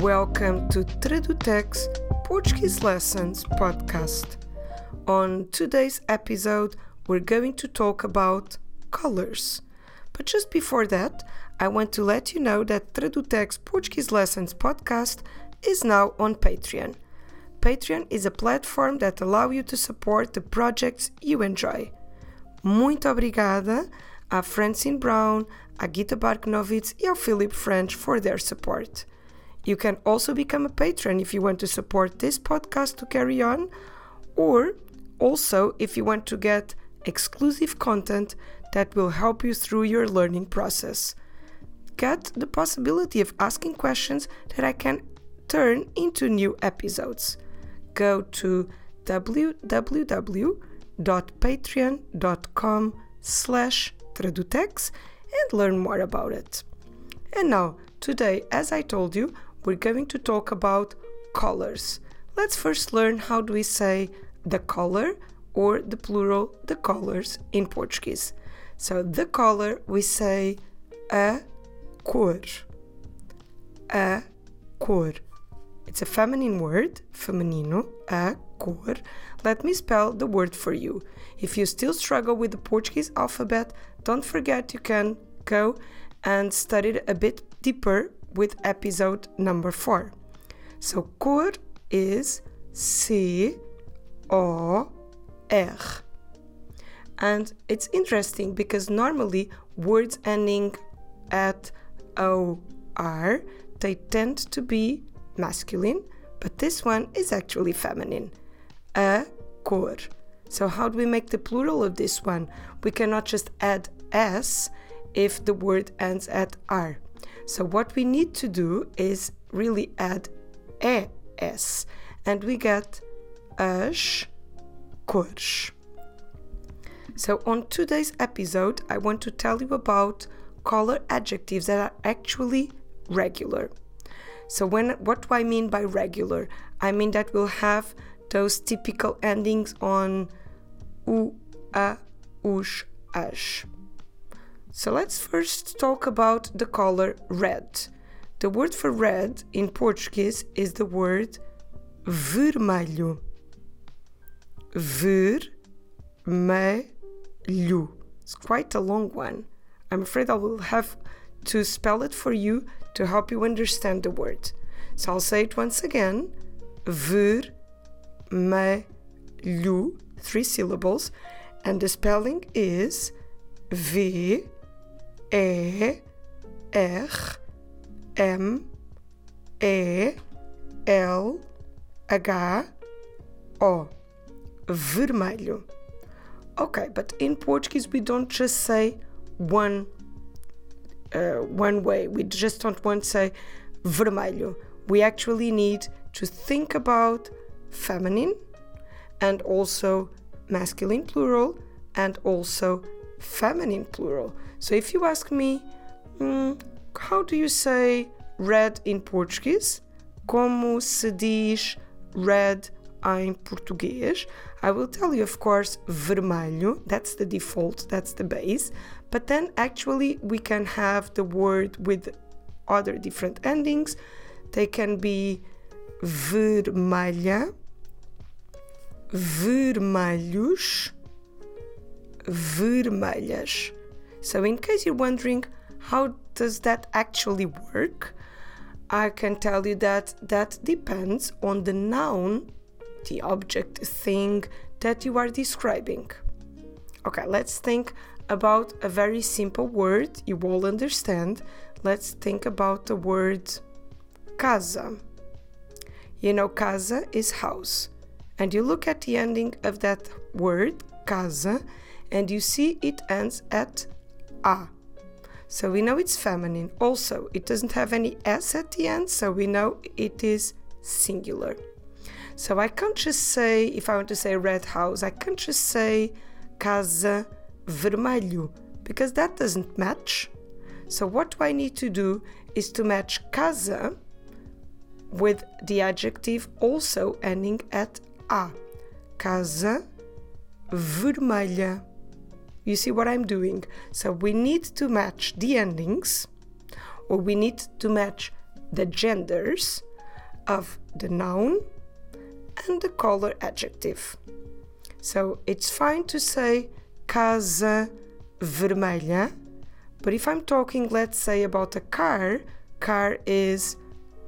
Welcome to Tradutex Portuguese Lessons podcast. On today's episode, we're going to talk about colors. But just before that, I want to let you know that Tradutex Portuguese Lessons podcast is now on Patreon. Patreon is a platform that allows you to support the projects you enjoy. Muito obrigada à Francine Brown, à Gita Barknovitz e ao Philip French for their support. You can also become a patron if you want to support this podcast to carry on, or also if you want to get exclusive content that will help you through your learning process. Get the possibility of asking questions that I can turn into new episodes. Go to www.patreon.com slash tradutex and learn more about it. And now, today, as I told you, we're going to talk about colors. Let's first learn how do we say the color or the plural the colors in Portuguese. So the color we say a cor. A cor. It's a feminine word, feminino, a cor. Let me spell the word for you. If you still struggle with the Portuguese alphabet, don't forget you can go and study it a bit deeper with episode number 4. So cor is C O R. And it's interesting because normally words ending at O R they tend to be masculine, but this one is actually feminine. A cor. So, how do we make the plural of this one? We cannot just add s if the word ends at r. So, what we need to do is really add es, and we get as cores. So, on today's episode, I want to tell you about color adjectives that are actually regular. So, when what do I mean by regular? I mean that we'll have those typical endings on u, a, us, as. So let's first talk about the color red. The word for red in Portuguese is the word vermelho. Vermelho. It's quite a long one. I'm afraid I will have to spell it for you to help you understand the word. So I'll say it once again. Vermelho three syllables, and the spelling is V E R M E L H O. Vermelho. Okay, but in Portuguese we don't just say one uh, one way. We just don't want to say vermelho. We actually need to think about feminine and also masculine plural and also feminine plural. So if you ask me, mm, how do you say red in Portuguese? Como se diz red em português? I will tell you, of course, vermelho. That's the default, that's the base. But then actually, we can have the word with other different endings. They can be vermelha vermelhos, vermelhas. So, in case you're wondering how does that actually work, I can tell you that that depends on the noun, the object, thing that you are describing. Okay, let's think about a very simple word you all understand. Let's think about the word casa. You know, casa is house and you look at the ending of that word, casa, and you see it ends at a. So we know it's feminine. Also, it doesn't have any s at the end, so we know it is singular. So I can't just say, if I want to say red house, I can't just say casa vermelho because that doesn't match. So what do I need to do is to match casa with the adjective also ending at a. Casa vermelha. You see what I'm doing? So we need to match the endings, or we need to match the genders, of the noun and the color adjective. So it's fine to say casa vermelha, but if I'm talking, let's say, about a car, car is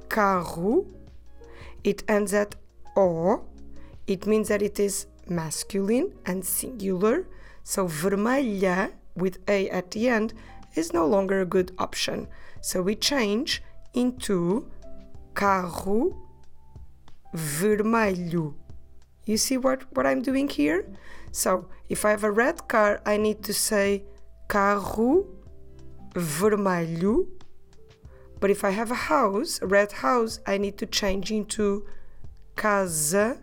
carro, it ends at o, it means that it is masculine and singular, so vermelha with a at the end is no longer a good option. So we change into carro vermelho. You see what, what I'm doing here? So if I have a red car, I need to say carro vermelho. But if I have a house, a red house, I need to change into casa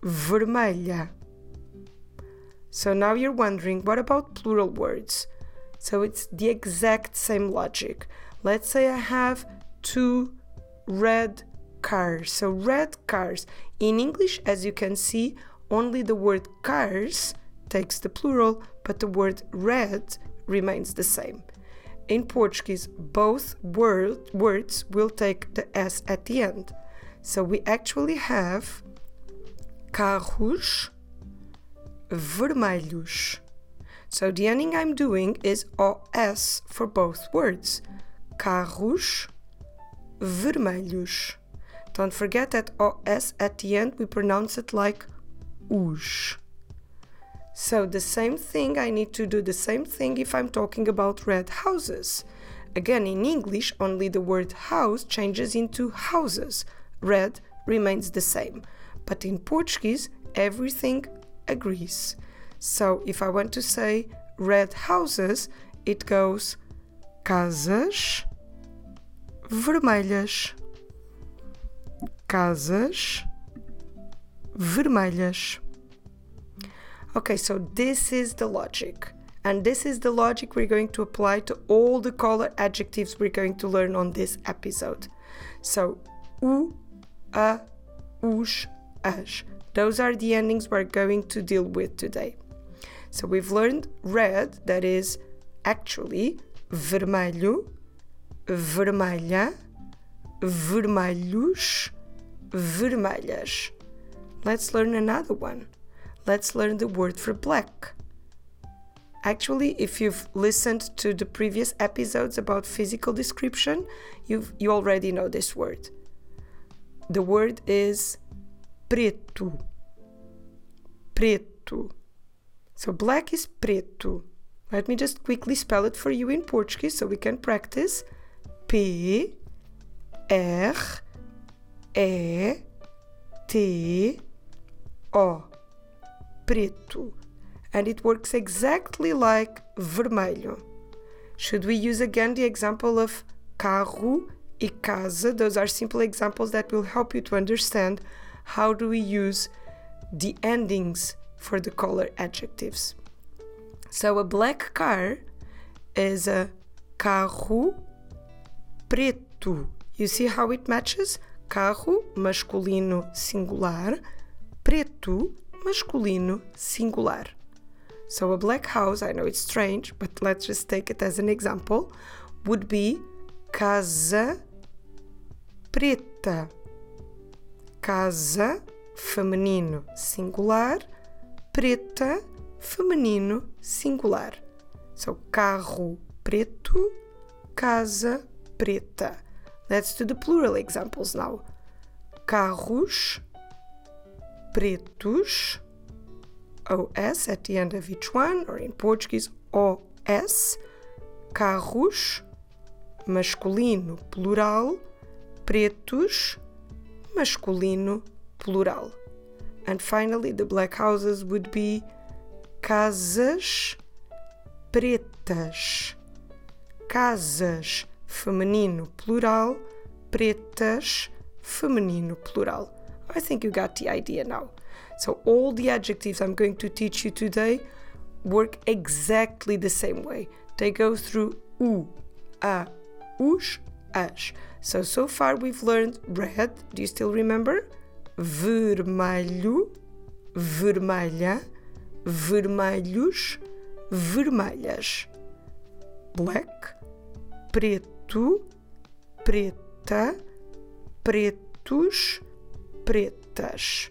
vermelha. So now you're wondering, what about plural words? So it's the exact same logic. Let's say I have two red cars. So red cars. In English, as you can see, only the word cars takes the plural, but the word red remains the same. In Portuguese, both word, words will take the S at the end. So we actually have carros vermelhos. So the ending I'm doing is OS for both words. Carros vermelhos. Don't forget that OS at the end we pronounce it like os. So the same thing, I need to do the same thing if I'm talking about red houses. Again, in English, only the word house changes into houses. Red remains the same. But in Portuguese, everything agrees. So if I want to say red houses, it goes casas vermelhas. Casas vermelhas. Okay, so this is the logic. And this is the logic we're going to apply to all the color adjectives we're going to learn on this episode. So, u, a, us, as. Those are the endings we're going to deal with today. So we've learned red, that is actually vermelho, vermelha, vermelhos, vermelhas. Let's learn another one let's learn the word for black. Actually, if you've listened to the previous episodes about physical description, you've, you already know this word. The word is preto. Preto. So black is preto. Let me just quickly spell it for you in Portuguese so we can practice. P R E T O preto and it works exactly like vermelho. Should we use again the example of carro e casa? Those are simple examples that will help you to understand how do we use the endings for the color adjectives. So a black car is a carro preto. You see how it matches? Carro masculino singular, preto masculino singular. So a black house, I know it's strange, but let's just take it as an example, would be casa preta. Casa feminino singular, preta feminino singular. So carro preto, casa preta. Let's do the plural examples now. Carros pretos, OS at the end of each one, or in Portuguese, OS, carros, masculino, plural, pretos, masculino, plural. And finally, the black houses would be casas pretas. Casas, feminino, plural, pretas, feminino, plural. I think you got the idea now. So, all the adjectives I'm going to teach you today work exactly the same way. They go through u, a, us, as. So, so far we've learned red. Do you still remember? Vermelho, vermelha, vermelhos, vermelhas. Black, preto, preta, preto pretos, pretas.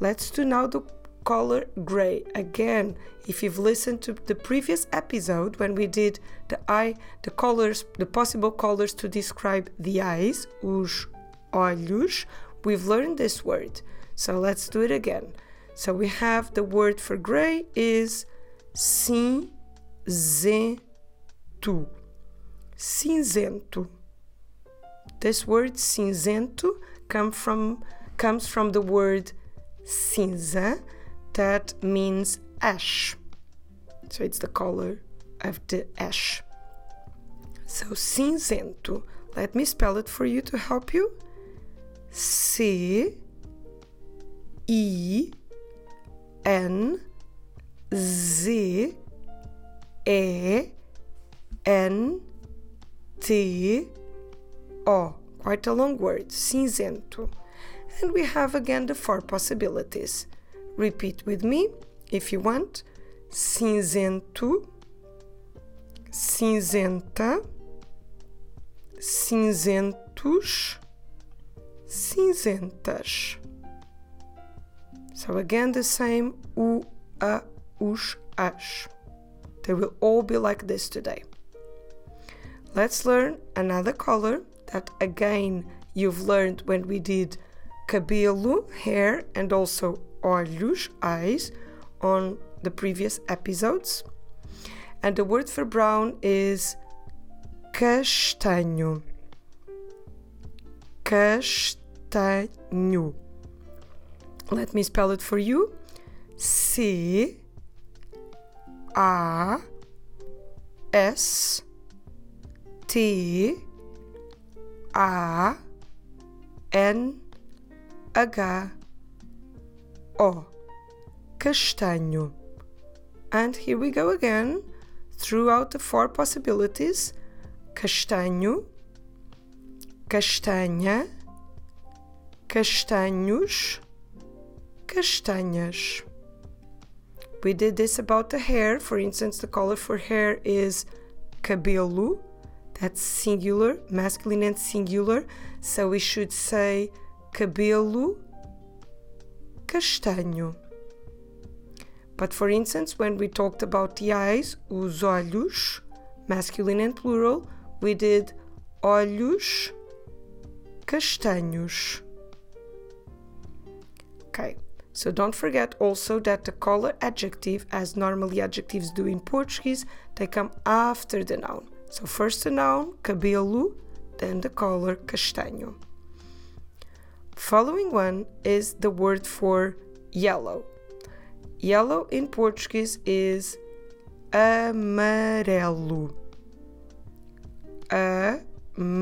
Let's do now the color gray. Again, if you've listened to the previous episode when we did the eye, the colors, the possible colors to describe the eyes, os olhos, we've learned this word. So let's do it again. So we have the word for gray is cinzento. Cinzento. This word cinzento come from comes from the word cinza that means ash. So it's the color of the ash. So cinzento. Let me spell it for you to help you. C I N Z E N T O. Quite a long word. Cinzento. And we have again the four possibilities. Repeat with me if you want. Cinzento, cinzenta, cinzentos, cinzentas. So again the same u, a, us, as. They will all be like this today. Let's learn another color that again you've learned when we did cabelo, hair, and also olhos, eyes, on the previous episodes. And the word for brown is castanho. Castanho. Let me spell it for you. C A S T A N H O. Castanho. And here we go again throughout the four possibilities castanho, castanha, castanhos, castanhas. We did this about the hair. For instance, the color for hair is cabelo. That's singular, masculine and singular. So we should say cabelo castanho. But for instance, when we talked about the eyes, os olhos, masculine and plural, we did olhos castanhos. Okay, so don't forget also that the color adjective, as normally adjectives do in Portuguese, they come after the noun. So first the noun, cabelo, then the color castanho. Following one is the word for yellow. Yellow in Portuguese is amarelo. Amarelo.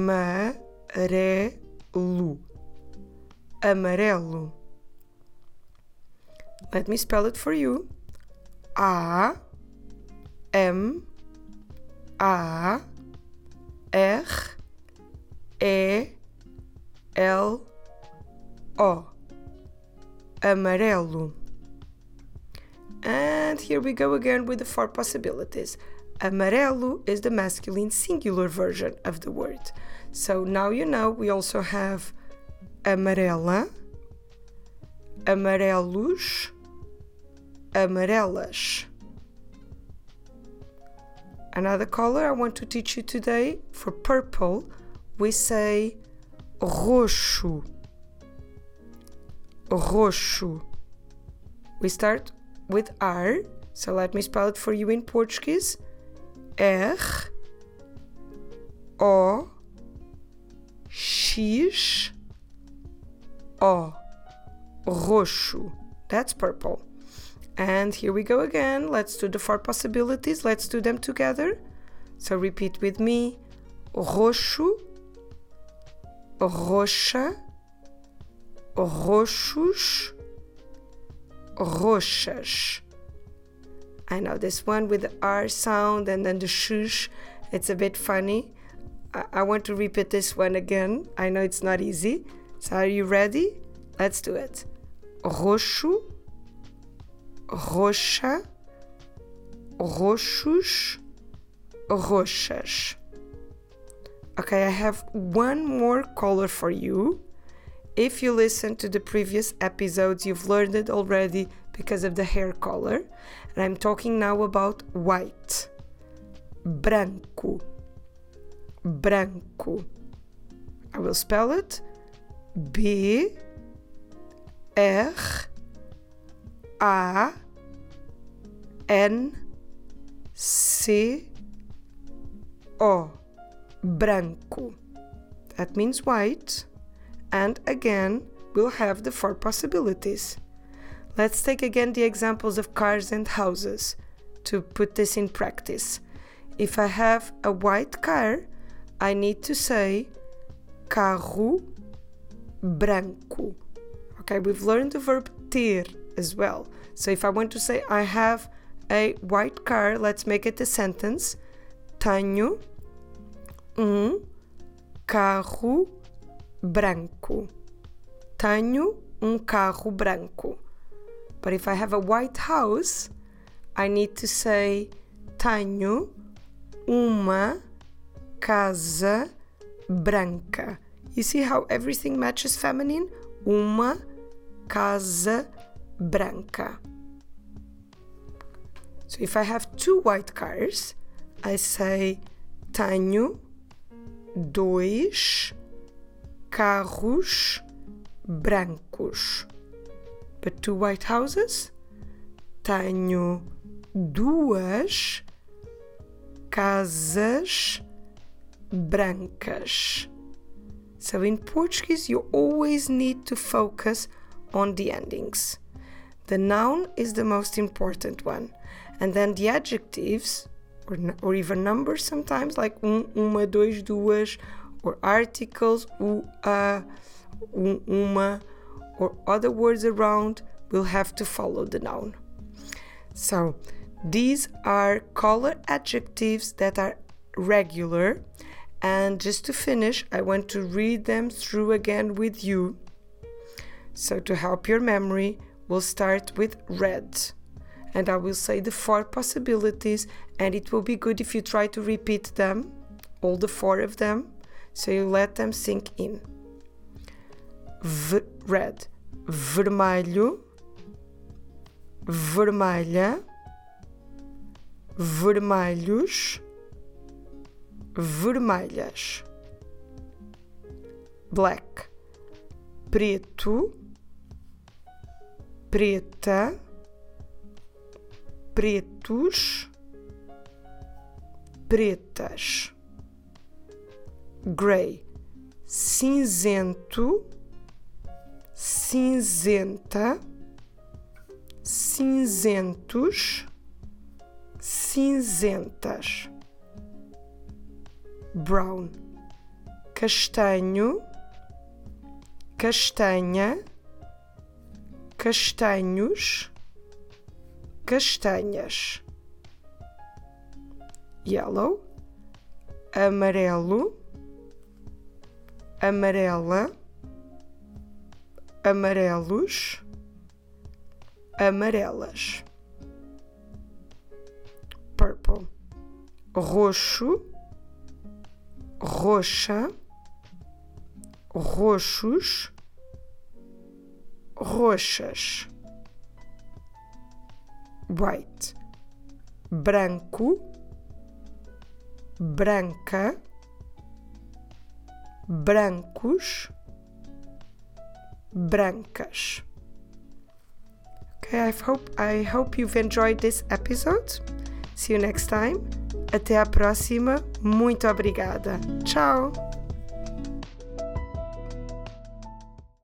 Amarelo. Let me spell it for you. A M A R E L O. Amarelo. And here we go again with the four possibilities. Amarelo is the masculine singular version of the word. So now you know we also have amarela, amarelos, amarelas. Another color I want to teach you today for purple, we say roxo roxo. We start with R, so let me spell it for you in Portuguese. R O X O roxo. That's purple. And here we go again. Let's do the four possibilities. Let's do them together. So repeat with me. Roxo, roxa, roxos, roxas. I know this one with the R sound and then the shush, it's a bit funny. I, I want to repeat this one again. I know it's not easy. So are you ready? Let's do it. Roxo, roxa, roxos, roxas. Okay, I have one more color for you If you listen to the previous episodes, you've learned it already because of the hair color. And I'm talking now about white. Branco. Branco. I will spell it B R A N C O. Branco. That means white and again we'll have the four possibilities. Let's take again the examples of cars and houses to put this in practice. If I have a white car, I need to say carro branco. Okay, we've learned the verb ter as well. So if I want to say I have a white car, let's make it a sentence. Tenho um carro branco. Tenho um carro branco. But if I have a white house, I need to say tenho uma casa branca. You see how everything matches feminine? Uma casa branca. So if I have two white cars, I say tenho dois carros brancos. But two white houses? Tenho duas casas brancas. So in Portuguese, you always need to focus on the endings. The noun is the most important one, and then the adjectives, or, or even numbers sometimes, like um, uma, dois, duas, or articles, u, a, um, uma, or other words around will have to follow the noun. So, these are color adjectives that are regular. And just to finish, I want to read them through again with you. So, to help your memory, we'll start with red. And I will say the four possibilities, and it will be good if you try to repeat them, all the four of them, so you let them sink in. V red, vermelho, vermelha, vermelhos, vermelhas. Black, preto, preta, pretos, pretas gray, cinzento, cinzenta, cinzentos, cinzentas, brown, castanho, castanha, castanhos, castanhas, yellow, amarelo amarela, amarelos, amarelas. Purple, roxo, roxa, roxos, roxas. White, branco, branca brancos, brancas. Okay, I hope I hope you've enjoyed this episode. See you next time. Até a próxima. Muito obrigada. Tchau.